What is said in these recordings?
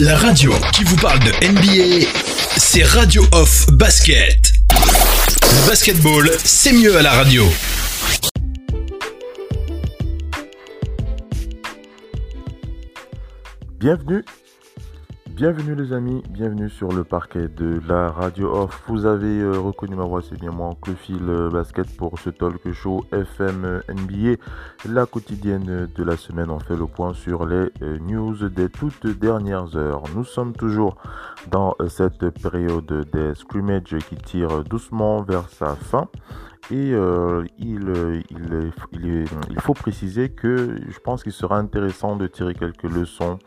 La radio qui vous parle de NBA, c'est Radio Off Basket. Basketball, c'est mieux à la radio. Bienvenue Bienvenue les amis, bienvenue sur le parquet de la radio off. Vous avez euh, reconnu ma voix, c'est bien moi, le fil euh, basket pour ce talk show FM euh, NBA. La quotidienne de la semaine, on fait le point sur les news des toutes dernières heures. Nous sommes toujours dans cette période des scrimmages qui tire doucement vers sa fin. Et il, il, il, faut préciser que je pense qu'il sera intéressant de tirer quelques leçons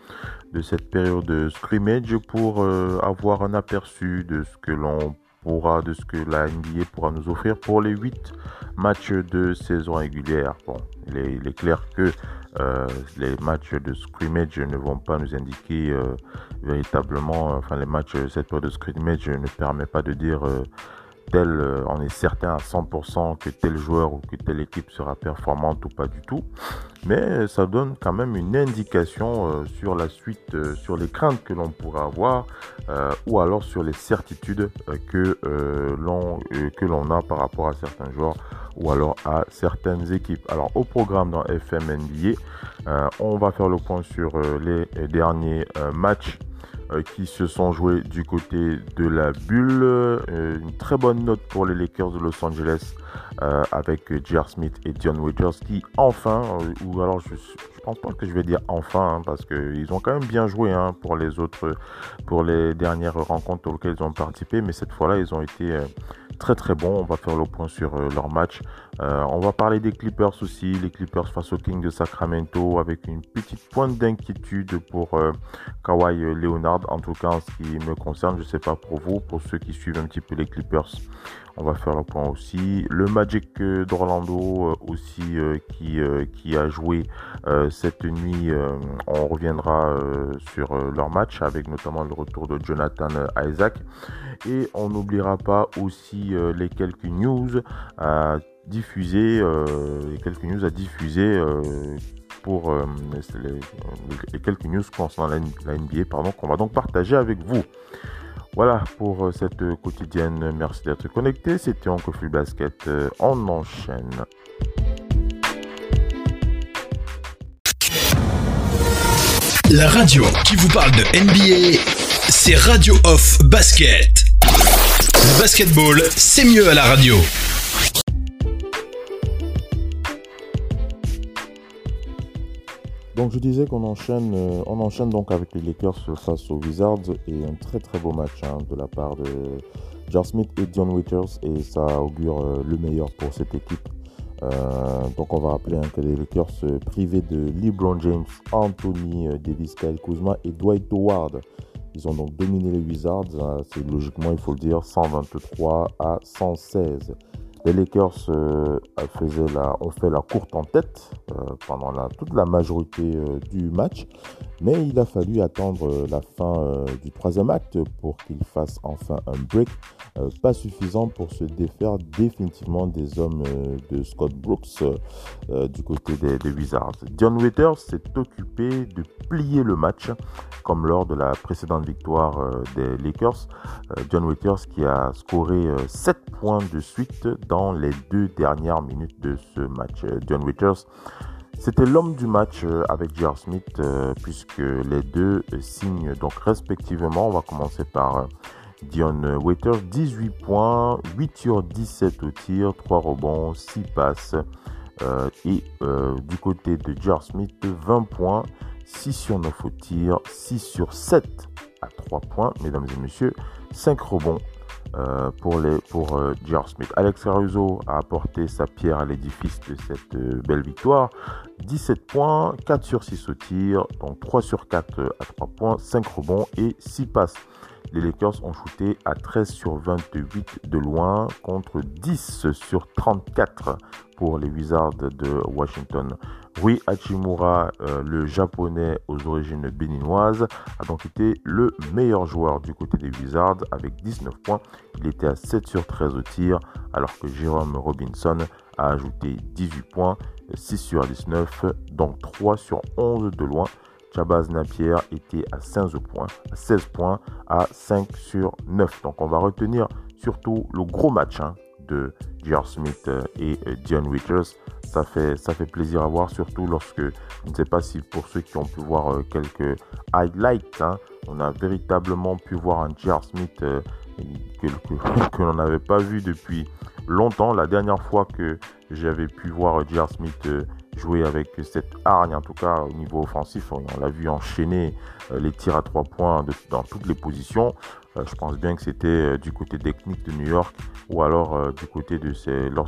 de cette période de scrimmage pour euh, avoir un aperçu de ce que l'on pourra, de ce que la NBA pourra nous offrir pour les 8 matchs de saison régulière. Bon, il est, clair que euh, les matchs de scrimmage ne vont pas nous indiquer euh, véritablement, enfin les matchs, cette période de scrimmage ne permet pas de dire tel, euh, on est certain à 100% que tel joueur ou que telle équipe sera performante ou pas du tout. Mais ça donne quand même une indication euh, sur la suite, euh, sur les craintes que l'on pourrait avoir ou alors sur les certitudes que l'on a par rapport à certains joueurs ou alors à certaines équipes. Alors au programme dans FM NBA, on va faire le point sur les derniers matchs euh, qui se sont joués du côté de la bulle. Euh, une très bonne note pour les Lakers de Los Angeles euh, avec J.R. Smith et Dion Waiters qui enfin, ou alors je, je pense pas que je vais dire enfin hein, parce qu'ils ont quand même bien joué hein, pour les autres, pour les dernières rencontres auxquelles ils ont participé, mais cette fois-là ils ont été très très bons. On va faire le point sur leur match. On va parler des Clippers aussi, les Clippers face au King de Sacramento avec une petite pointe d'inquiétude pour Kawhi Leonard en tout cas en ce qui me concerne. Je ne sais pas pour vous, pour ceux qui suivent un petit peu les Clippers. On va faire le point aussi. Le Magic euh, d'Orlando euh, aussi euh, qui, qui a joué cette nuit. on reviendra sur leur match avec notamment le retour de Jonathan Isaac. Et on n'oubliera pas aussi les quelques news à diffuser, les quelques news à diffuser pour euh, les, quelques news concernant la, NBA pardon, qu'on va donc partager avec vous. Voilà pour euh, cette quotidienne. Merci d'être connecté. C'était Oncle Basket. Euh, on enchaîne. La radio qui vous parle de NBA, c'est Radio Off Basket. Basketball, c'est mieux à la radio. Donc je disais qu'on enchaîne, euh, enchaîne donc avec les Lakers face aux Wizards et un très très beau match hein, de la part de Jar Smith et Dion Waiters et ça augure euh, le meilleur pour cette équipe. Euh, donc on va rappeler hein, que les Lakers privés de LeBron James, Anthony Davis, Kyle Kuzma et Dwight Howard. Ils ont donc dominé les Wizards, hein, c'est logiquement il faut le dire 123 à 116. Les Lakers euh, la, ont fait la courte en tête euh, pendant toute la majorité euh, du match, mais il a fallu attendre la fin du troisième acte pour qu'ils fassent enfin un break, pas suffisant pour se défaire définitivement des hommes de Scott Brooks du côté des, Wizards. John Waiters s'est occupé de plier le match, comme lors de la précédente victoire des Lakers. John Waiters qui a scoré 7 points de suite dans les deux dernières minutes de ce match. Euh, John Withers, c'était l'homme du match euh, avec J.R. Smith, euh, puisque les deux signent donc respectivement. On va commencer par Dion Waiters, 18 points, 8 sur 17 au tir, 3 rebonds, 6 passes. et du côté de J.R. Smith, 20 points, 6 sur 9 au tir, 6 sur 7 à 3 points, mesdames et messieurs, 5 rebonds, euh, pour, les, pour euh, Smith. Alex Caruso a apporté sa pierre à l'édifice de cette euh, belle victoire. 17 points, 4 sur 6 au tir, donc 3 sur 4 à 3 points, 5 rebonds et 6 passes. Les Lakers ont shooté à 13 sur 28 de loin contre 10 sur 34 pour les Wizards de Washington. Rui Hachimura, euh, le japonais aux origines béninoises, a donc été le meilleur joueur du côté des Wizards avec 19 points. Il était à 7 sur 13 au tir, alors que Jérôme Robinson a ajouté 18 points, 6 sur 19, donc 3 sur 11 de loin. Chabaz Napier était à 16 points, à 16 points, à 5 sur 9. Donc on va retenir surtout le gros match hein, de J.R. Smith euh, et euh, Dion Withers. Ça fait, plaisir à voir, surtout lorsque, je ne sais pas si pour ceux qui ont pu voir euh, quelques highlights, hein, on a véritablement pu voir un J.R. Smith que, l'on n'avait pas vu depuis longtemps. La dernière fois que j'avais pu voir J.R. Smith jouer avec cette hargne, en tout cas au niveau offensif. On l'a vu enchaîner les tirs à trois points dans toutes les positions. Euh, je pense bien que c'était euh, du côté technique de New York ou alors euh, du côté de ses, lors,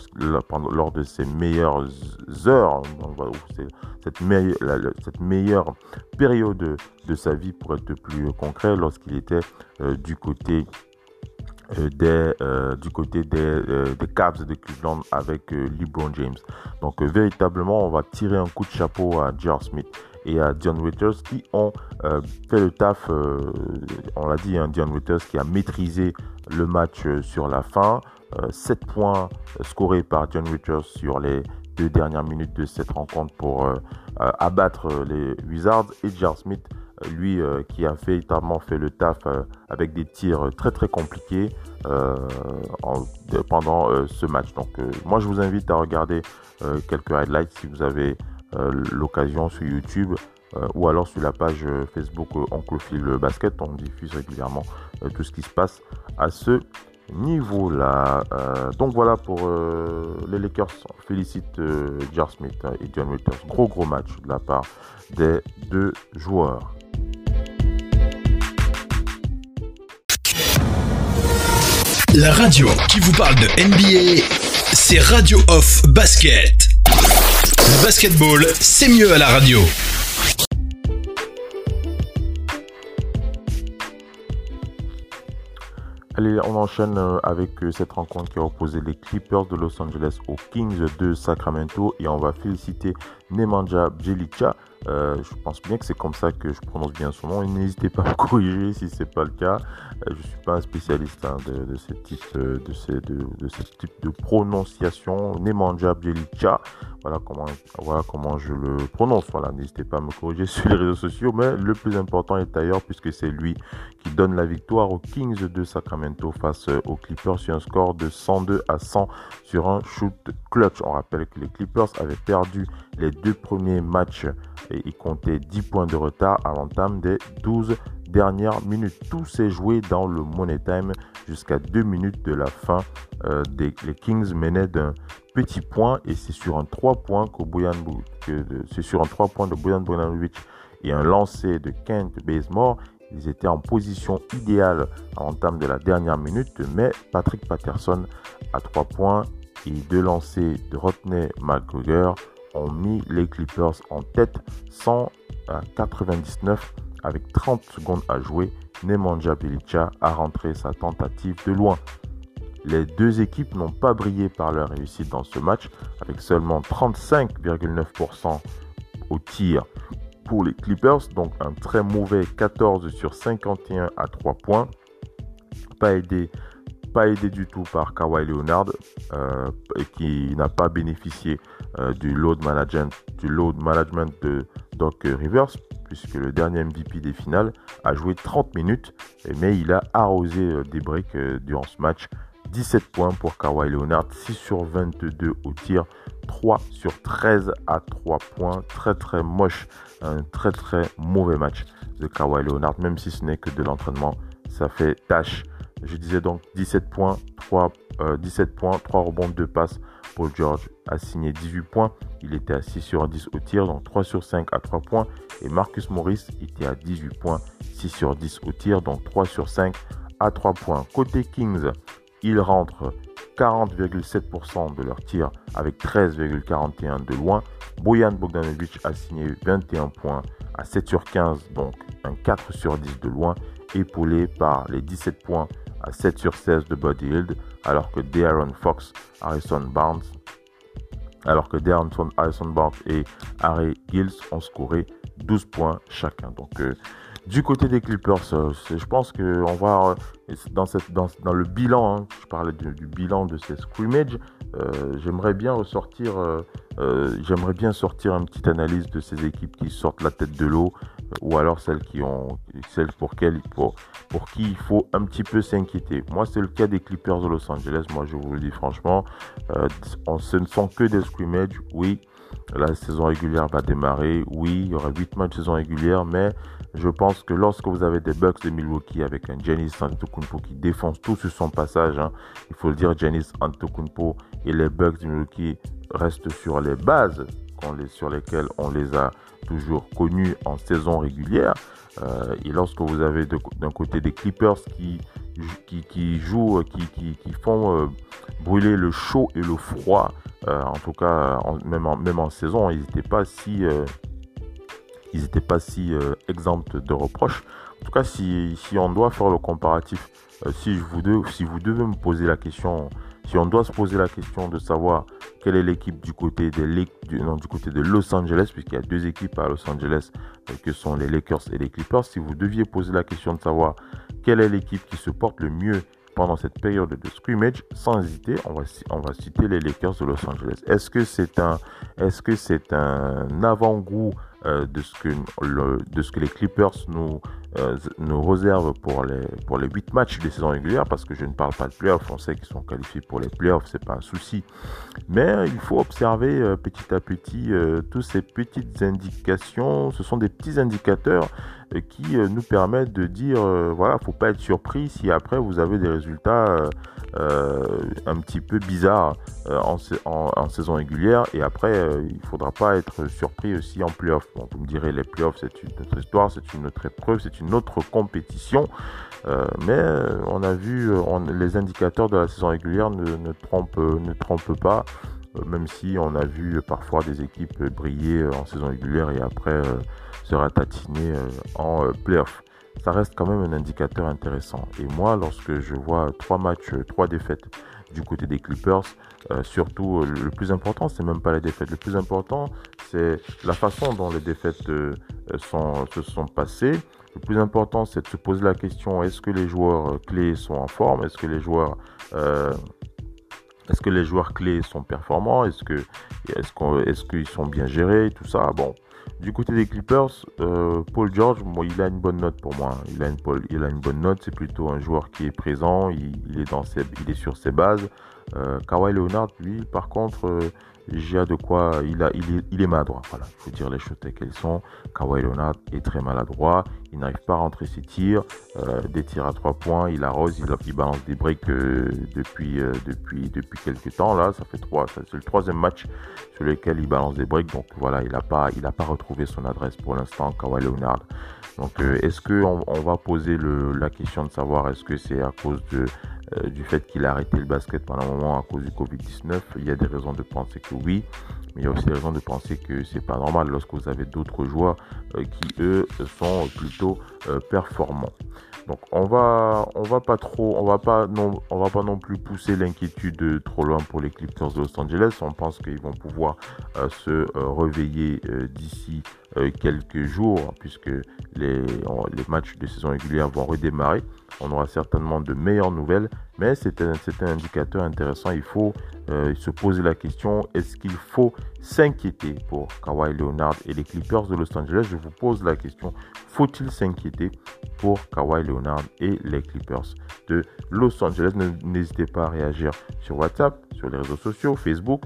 de ses meilleures heures, cette, cette meilleure période de sa vie pour être plus concret lorsqu'il était du côté des, du côté des, des, Cavs de Cleveland avec LeBron James. Donc véritablement, on va tirer un coup de chapeau à J.R. Smith et à Dion Waiters qui ont euh, fait le taf, euh, on l'a dit, hein, Dion Waiters qui a maîtrisé le match euh, sur la fin. 7 points scorés par John Waiters sur les deux dernières minutes de cette rencontre pour abattre les Wizards et Jar Smith lui qui a véritablement fait le taf avec des tirs très très compliqués pendant ce match. Donc moi je vous invite à regarder quelques highlights si vous avez euh, l'occasion sur YouTube euh, ou alors sur la page euh, Facebook Oncle Basket. On diffuse régulièrement tout ce qui se passe à ce niveau-là. donc voilà pour les Lakers. félicite Jar Smith et John Waiters. Gros gros match de la part des deux joueurs. La radio qui vous parle de NBA, c'est Radio Off Basket. Le basketball, c'est mieux à la radio. Allez, on enchaîne euh, avec euh, cette rencontre qui a opposé les Clippers de Los Angeles aux Kings de Sacramento et on va féliciter Nemanja Bjelica euh, je pense bien que c'est comme ça que je prononce bien son nom. Et n'hésitez pas à me corriger si c'est pas le cas. Euh, je suis pas un spécialiste hein, de, ce type euh, de, ce, type de prononciation. Nemanja Bjelica. Voilà comment, voilà comment je le prononce. Voilà, n'hésitez pas à me corriger sur les réseaux sociaux. Mais le plus important est ailleurs puisque c'est lui qui donne la victoire aux Kings de Sacramento face aux Clippers sur un score de 102 à 100 un shoot clutch. On rappelle que les Clippers avaient perdu les deux premiers matchs et ils comptaient 10 points de retard à l'entame des 12 dernières minutes. Tout s'est joué dans le Money Time jusqu'à 2 minutes de la fin. Euh, les Kings menaient d'un petit point et c'est sur un 3 points que c'est sur un 3 points de Boyan Bojanovic et un lancer de Kent Bazemore. Ils étaient en position idéale à l'entame de la dernière minute, mais Patrick Patterson à 3 points et deux lancers de Rodney McGregor ont mis les Clippers en tête 100 à 99 avec 30 secondes à jouer. Nemanja Belica a rentré sa tentative de loin. Les deux équipes n'ont pas brillé par leur réussite dans ce match avec seulement 35,9% au tir pour les Clippers, donc un très mauvais 14 sur 51 à 3 points. Pas aidé pas aidé du tout par Kawhi Leonard euh, et qui n'a pas bénéficié euh, du load management, du load management de Doc Rivers puisque le dernier MVP des finales a joué 30 minutes mais il a arrosé euh, des briques durant ce match. 17 points pour Kawhi Leonard, 6 sur 22 au tir, 3 sur 13 à 3 points. Très très moche, un très très mauvais match de Kawhi Leonard, même si ce n'est que de l'entraînement, ça fait tâche je disais donc 17 points, 3, 17 euh, points, 3 rebonds, 2 passes. Paul George a signé 18 points. Il était à 6 sur 10 au tir, donc 3 sur 5 à 3 points. Et Marcus Morris était à 18 points, 6 sur 10 au tir, donc 3 sur 5 à 3 points. Côté Kings, ils rentrent 40,7% de leur tir avec 13,41 de loin. Boyan Bogdanovic a signé 21 points à 7 sur 15, donc un 4 sur 10 de loin, épaulé par les 17 points à 7 sur 16 de Buddy Hield, alors que De'Aaron Fox, Harrison Barnes, alors que Harrison Barnes et Harry Gills ont scoré 12 points chacun. Donc, euh, Du côté des Clippers, euh, je pense qu'on va, dans, cette, dans, le bilan, hein, je parlais du, bilan de ces scrimmages, euh, j'aimerais bien ressortir, j'aimerais bien sortir une petite analyse de ces équipes qui sortent la tête de l'eau, ou alors celles qui ont, celles pour, pour, pour qui il faut un petit peu s'inquiéter. Moi, c'est le cas des Clippers de Los Angeles. Moi, je vous le dis franchement, ce ne sont que des scrimmages, oui. La saison régulière va démarrer. Oui, il y aura 8 matchs de saison régulière, mais je pense que lorsque vous avez des Bucks de Milwaukee avec un Giannis Antetokounmpo qui défonce tout sur son passage, hein, il faut le dire, Giannis Antetokounmpo et les Bucks de Milwaukee restent sur les bases sur lesquelles on les a toujours connus en saison régulière. Euh, et lorsque vous avez d'un côté des Clippers qui, qui, jouent, qui, qui font euh, brûler le chaud et le froid, euh, en tout cas, même, en, même en saison, ils n'étaient pas si, ils n'étaient pas si exempts de reproches. En tout cas, si, si, on doit faire le comparatif, si, je vous si vous devez me poser la question, si on doit se poser la question de savoir quelle est l'équipe du côté des de Los Angeles, puisqu'il y a deux équipes à Los Angeles que sont les Lakers et les Clippers, si vous deviez poser la question de savoir quelle est l'équipe qui se porte le mieux pendant cette période de scrimmage, sans hésiter, on va, citer les Lakers de Los Angeles. Est-ce que c'est un avant-goût euh, de, ce que de ce que les Clippers nous, euh, nous réservent pour les, pour les 8 matchs de saison régulière, parce que je ne parle pas de playoffs, on sait qu'ils sont qualifiés pour les playoffs, c'est pas un souci. Mais il faut observer euh, petit à petit toutes ces petites indications, ce sont des petits indicateurs qui nous permettent de dire, voilà, faut pas être surpris si après vous avez des résultats euh, un petit peu bizarre euh, en, saison régulière. Et après, euh, il faudra pas être surpris aussi en playoff. Bon, vous me direz, les playoffs, c'est une autre histoire, c'est une autre épreuve, c'est une autre compétition. mais on a vu, les indicateurs de la saison régulière ne, trompent, ne trompent pas même si on a vu parfois des équipes briller en saison régulière et après se ratatiner en playoff ça reste quand même un indicateur intéressant. Et moi, lorsque je vois trois matchs, euh, trois défaites du côté des Clippers, euh, surtout euh, le plus important, c'est même pas la défaite. Le plus important, c'est la façon dont les défaites sont, se sont passées. Le plus important, c'est de se poser la question est-ce que les joueurs clés sont en forme? Est-ce que les joueurs est-ce que les joueurs clés sont performants? Est-ce que est-ce est-ce qu'ils sont bien gérés? Tout ça. Bon, du côté des Clippers, euh, Paul George, il a une bonne note pour moi. Il a une, il a une bonne note. C'est plutôt un joueur qui est présent. Il, est, dans il est sur ses bases. Euh, Kawhi Leonard, lui, par contre, euh, j'ai de quoi. Il, a, il, est, maladroit. Voilà, il faut dire les choses telles qu'elles sont. Kawhi Leonard est très maladroit. Il n'arrive pas à rentrer ses tirs. Euh, des tirs à trois points. Il arrose, il, balance des breaks euh, depuis, euh, depuis, depuis quelques temps. Là, ça fait trois. C'est le troisième match sur lequel il balance des breaks. Donc voilà, il n'a pas, pas retrouvé son adresse pour l'instant, Kawhi Leonard. Donc est-ce qu'on on va poser la question de savoir est-ce que c'est à cause de euh, du fait qu'il a arrêté le basket pendant un moment à cause du Covid-19, il y a des raisons de penser que oui, mais il y a aussi des raisons de penser que c'est pas normal lorsque vous avez d'autres joueurs euh, qui eux sont plutôt euh, performants. Donc on va on va pas trop on va pas non on va pas non plus pousser l'inquiétude trop loin pour les Clippers de Los Angeles. On pense qu'ils vont pouvoir se réveiller d'ici quelques jours puisque les, les matchs de saison régulière vont redémarrer on aura certainement de meilleures nouvelles, mais c'est un, un, indicateur intéressant. Il faut euh, se poser la question, est-ce qu'il faut s'inquiéter pour Kawhi Leonard et les Clippers de Los Angeles? Je vous pose la question, faut-il s'inquiéter pour Kawhi Leonard et les Clippers de Los Angeles? N'hésitez pas à réagir sur WhatsApp, sur les réseaux sociaux, Facebook,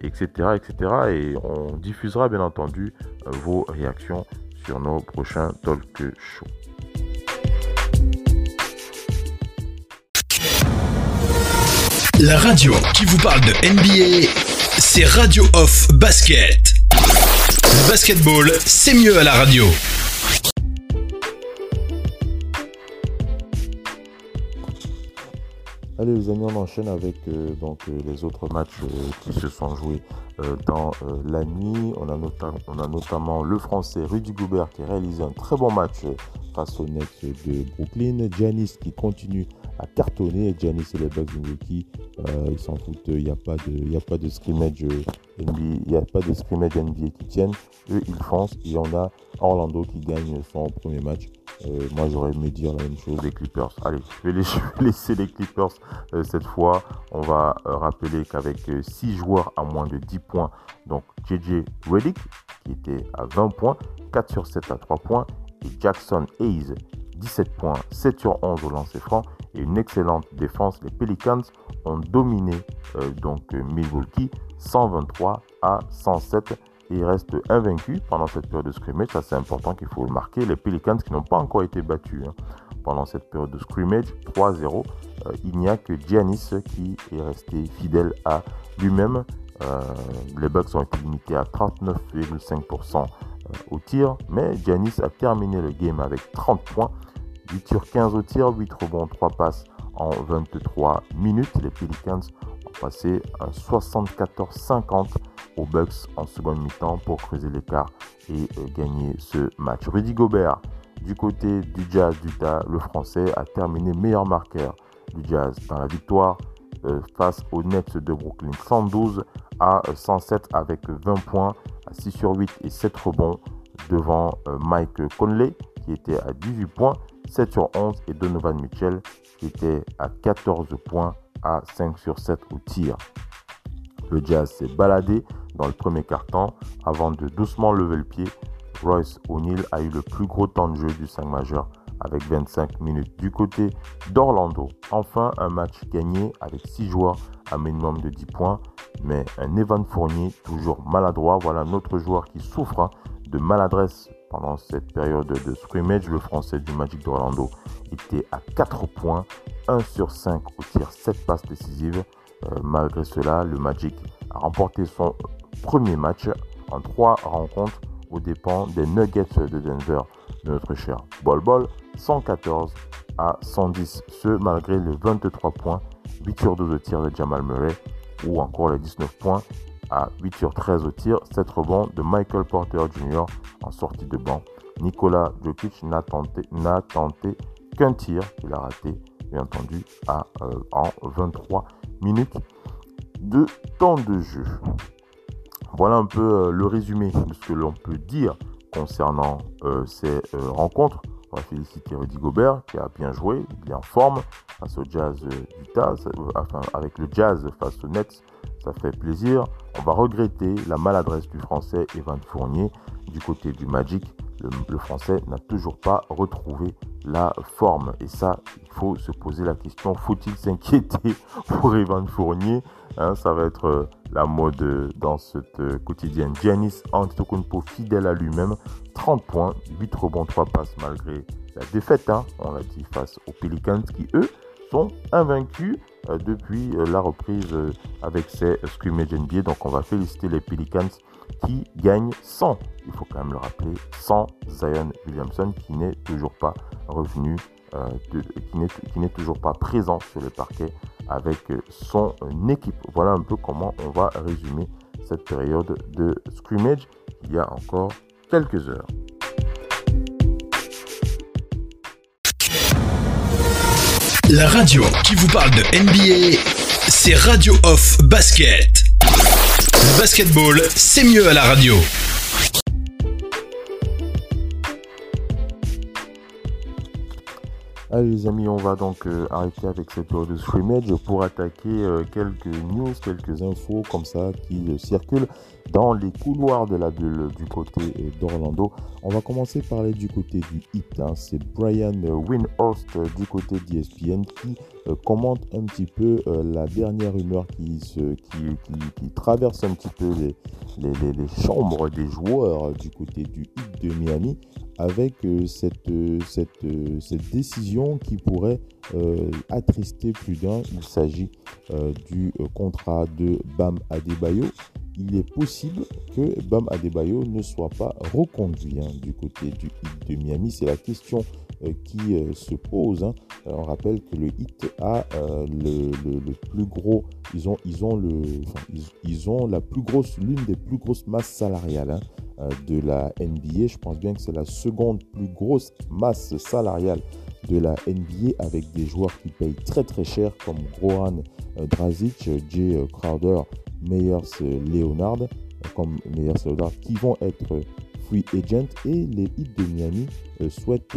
etc., euh, etc. Et on diffusera bien entendu euh, vos réactions sur nos prochains talk shows. La radio qui vous parle de NBA, c'est Radio Off Basket. Le basketball, c'est mieux à la radio. Allez les amis, on enchaîne avec euh, donc euh, les autres matchs euh, qui se sont joués dans la nuit. On a, notamment le Français Rudy Goubert qui a réalisé un très bon match face aux Nets de Brooklyn. Giannis qui continue a cartonné. Giannis et les Bucks Milwaukee, ils s'en foutent. Il n'y a pas de, il a pas de scrimmage NBA, il a pas de scrimmage NBA qui tiennent. Eux, ils foncent. Et on a Orlando qui gagne son premier match. moi, j'aurais aimé dire la même chose des Clippers. Allez, je vais, laisser les Clippers cette fois. On va rappeler qu'avec 6 joueurs à moins de 10 points, donc JJ Redick qui était à 20 points, 4 sur 7 à 3 points, et Jackson Hayes 17 points, 7 sur 11 au lancer franc et une excellente défense. Les Pelicans ont dominé euh, donc euh, Milwaukee 123 à 107 et restent invaincus pendant cette période de scrimmage. Ça c'est important qu'il faut le marquer. Les Pelicans qui n'ont pas encore été battus hein, pendant cette période de scrimmage 3-0. Euh, il n'y a que Giannis qui est resté fidèle à lui-même. les Bucks ont été limités à 39,5% au tir, mais Giannis a terminé le game avec 30 points 8 sur 15 au tir, 8 rebonds, 3 passes en 23 minutes. Les Pelicans ont passé un 74-50 aux Bucks en seconde mi-temps pour creuser l'écart et euh, gagner ce match. Rudy Gobert, du côté du Jazz d'Utah, le français a terminé meilleur marqueur du Jazz dans la victoire euh, face aux Nets de Brooklyn. 112 à 107 avec 20 points, à 6 sur 8 et 7 rebonds devant euh, Mike Conley qui était à 18 points 7 sur 11 et Donovan Mitchell qui était à 14 points à 5 sur 7 au tir. Le Jazz s'est baladé dans le premier quart-temps avant de doucement lever le pied. Royce O'Neill a eu le plus gros temps de jeu du 5 majeur avec 25 minutes. Du côté d'Orlando, enfin un match gagné avec 6 joueurs à minimum de 10 points, mais un Evan Fournier toujours maladroit. Voilà notre joueur qui souffre hein, de maladresse pendant cette période de scrimmage. Le français du Magic d'Orlando était à 4 points, 1 sur 5 au tir, 7 passes décisives. Euh, malgré cela, le Magic a remporté son premier match en 3 rencontres aux dépens des Nuggets de Denver de notre cher Bol Bol, 114 à 110, ce malgré les 23 points, 8 sur 12 au tir de Jamal Murray ou encore les 19 points à 8 sur 13 au tir, 7 rebonds de Michael Porter Jr. en sortie de banc. Nicolas Jokic n'a tenté, qu'un tir qu'il a raté, bien entendu, à, euh, en 23 minutes de temps de jeu. Voilà un peu euh, le résumé de ce que l'on peut dire concernant euh, ces rencontres. On va féliciter Rudy Gobert qui a bien joué, il est en forme face au Jazz d'Utah, enfin avec le Jazz face aux Nets ça fait plaisir. On va regretter la maladresse du français Evan Fournier. Du côté du Magic, le, français n'a toujours pas retrouvé la forme. Et ça, il faut se poser la question, faut-il s'inquiéter pour Evan Fournier hein, Ça va être euh, la mode dans cette euh, quotidienne. Giannis Antetokounmpo, fidèle à lui-même, 30 points, 8 rebonds, 3 passes malgré la défaite, on l'a dit, face aux Pelicans qui, eux, sont invaincus euh, depuis euh, la reprise euh, avec ces scrimmage NBA. Donc on va féliciter les Pelicans qui gagnent sans, il faut quand même le rappeler, sans Zion Williamson qui n'est toujours pas revenu, qui n'est toujours pas présent sur le parquet avec son équipe. Voilà un peu comment on va résumer cette période de scrimmage il y a encore quelques heures. La radio qui vous parle de NBA, c'est Radio Off Basket. Le basketball, c'est mieux à la radio. Allez les amis, on va donc euh, arrêter avec cette période de scrimmage pour attaquer euh, quelques news, quelques infos comme ça qui euh, circulent dans les couloirs de la bulle du côté d'Orlando. On va commencer par aller du côté du hit. Hein. C'est Brian Winhurst du côté d'ESPN qui commente un petit peu la dernière rumeur qui, se, qui, traverse un petit peu les, les, les chambres des joueurs du côté du hit de Miami avec euh, cette, euh, cette, euh, cette, décision qui pourrait attrister plus d'un. Il s'agit du contrat de Bam Adebayo. Il est possible que Bam Adebayo ne soit pas reconduit hein, du côté du hit de Miami. C'est la question qui se pose. Hein. on rappelle que le hit a le, le, plus gros, ils ont, ils ont, le, ils, ont la plus grosse, l'une des plus grosses masses salariales. Hein. De la NBA. Je pense bien que c'est la seconde plus grosse masse salariale de la NBA avec des joueurs qui payent très très cher comme Goran Drazic, Jay Crowder, Meyers Leonard, comme Meyers Leonard, qui vont être free agent et les Heat de Miami souhaitent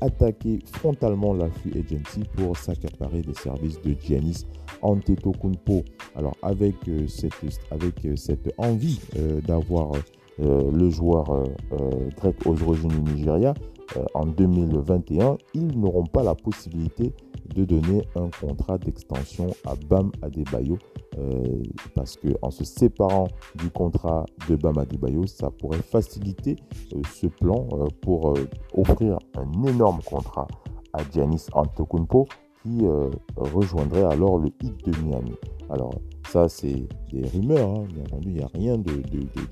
attaquer frontalement la free agency pour s'accaparer des services de Giannis Antetokounmpo. Alors avec euh, cette, avec euh, cette envie euh, d'avoir le joueur grec aux origines du Nigeria en 2021, ils n'auront pas la possibilité de donner un contrat d'extension à Bam Adebayo parce que en se séparant du contrat de Bam Adebayo, ça pourrait faciliter ce plan pour offrir un énorme contrat à Giannis Antetokounmpo qui euh, rejoindrait alors le hit de Miami. Ça c'est des rumeurs, hein. bien entendu il n'y a rien de,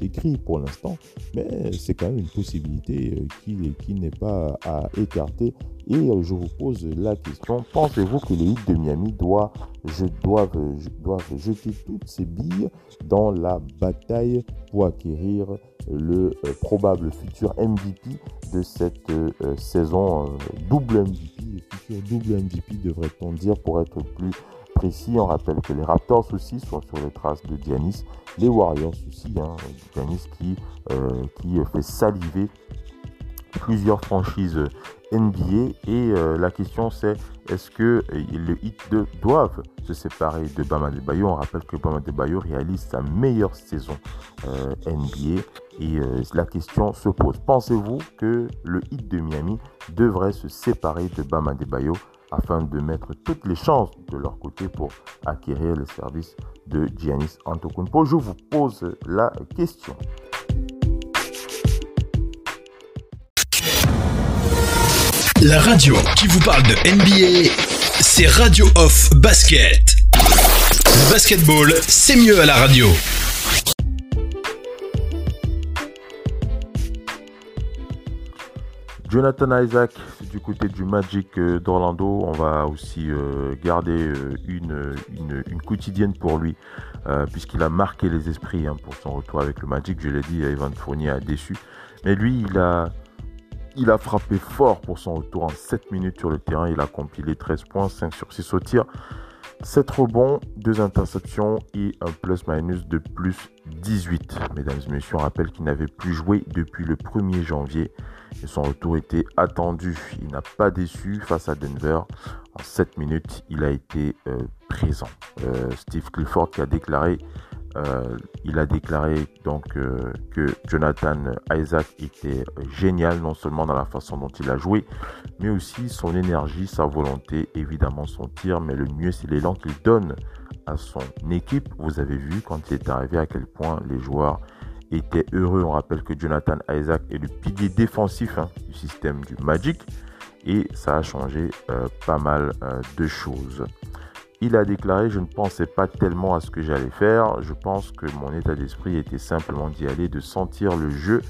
d'écrit pour l'instant, mais c'est quand même une possibilité euh, qui, n'est pas à écarter. Et euh, je vous pose la question, pensez-vous que le hit de Miami doit, doivent, jeter toutes ses billes dans la bataille pour acquérir le probable futur MVP de cette saison double MVP double MVP, devrait-on dire, pour être plus On rappelle que les Raptors aussi sont sur les traces de Giannis. Les Warriors aussi, hein, Giannis qui, euh, qui fait saliver plusieurs franchises NBA. Et euh, la question c'est est-ce que euh, le Heat doivent se séparer de Bama de Bayo On rappelle que Bama de Bayo réalise sa meilleure saison NBA. Et la question se pose pensez-vous que le Heat de Miami devrait se séparer de Bama Bayo afin de mettre toutes les chances de leur côté pour acquérir le service de Giannis Antetokounmpo. Je vous pose la question. La radio qui vous parle de NBA, c'est Radio Off Basket. Basketball, c'est mieux à la radio. Jonathan Isaac, du côté du Magic euh, d'Orlando. On va aussi euh, garder euh, une, une, quotidienne pour lui, puisqu'il a marqué les esprits hein, pour son retour avec le Magic. Je l'ai dit, Evan Fournier a déçu. Mais lui, il a, il a frappé fort pour son retour en 7 minutes sur le terrain. Il a compilé 13 points, 5 sur 6 au tir. 7 rebonds, 2 interceptions et un plus-minus de plus 18. Mesdames et messieurs, on rappelle qu'il n'avait plus joué depuis le 1er janvier son retour était attendu. Il n'a pas déçu face à Denver. En 7 minutes, il a été euh, présent. Euh, Steve Clifford qui a déclaré euh, il a déclaré donc que Jonathan Isaac était génial, non seulement dans la façon dont il a joué, mais aussi son énergie, sa volonté, évidemment son tir, mais le mieux c'est l'élan qu'il donne à son équipe. Vous avez vu quand il est arrivé à quel point les joueurs était heureux. On rappelle que Jonathan Isaac est le pilier défensif hein, du système du Magic et ça a changé euh, pas mal euh, de choses. Il a déclaré Je ne pensais pas tellement à ce que j'allais faire. Je pense que mon état d'esprit était simplement d'y aller, de sentir le jeu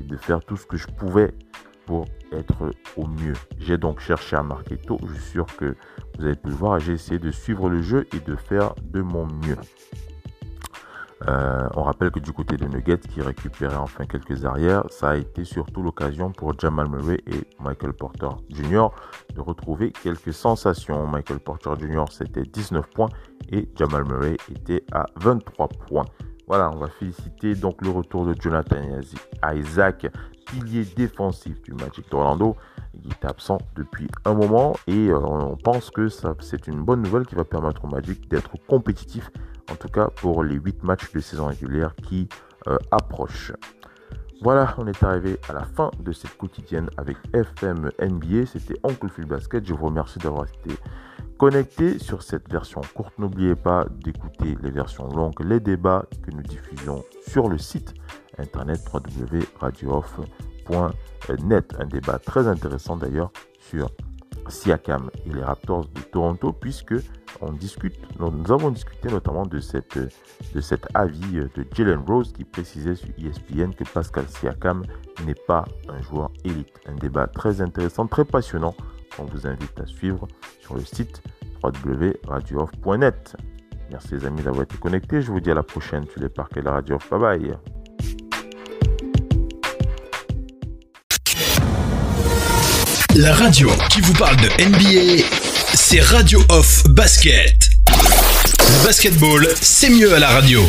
et de faire tout ce que je pouvais pour être au mieux. J'ai donc cherché à marquer tôt. Je suis sûr que vous avez pu le voir. J'ai essayé de suivre le jeu et de faire de mon mieux. Euh, on rappelle que du côté de Nuggets, qui récupérait enfin quelques arrières, ça a été surtout l'occasion pour Jamal Murray et Michael Porter Jr. de retrouver quelques sensations. Michael Porter Jr. c'était 19 points et Jamal Murray était à 23 points. Voilà, on va féliciter donc le retour de Jonathan Isaac, pilier défensif du Magic d'Orlando. Il est absent depuis un moment et euh, on pense que c'est une bonne nouvelle qui va permettre au Magic d'être compétitif en tout cas pour les 8 matchs de saison régulière qui euh, approchent. Voilà, on est arrivé à la fin de cette quotidienne avec FM NBA. C'était Oncle Phil Basket. Je vous remercie d'avoir été connecté sur cette version courte. N'oubliez pas d'écouter les versions longues, les débats que nous diffusons sur le site internet www.radiooff.net. Un débat très intéressant d'ailleurs sur Siakam et les Raptors de Toronto puisque on discute, nous avons discuté notamment de, cette, de cet avis de Jalen Rose qui précisait sur ESPN que Pascal Siakam n'est pas un joueur élite. Un débat très intéressant, très passionnant qu'on vous invite à suivre sur le site www.radiooff.net. Merci les amis d'avoir été connectés. Je vous dis à la prochaine sur les parquets de la Radio Bye bye. La radio qui vous parle de NBA, c'est Radio Off Basket. Le basketball, c'est mieux à la radio.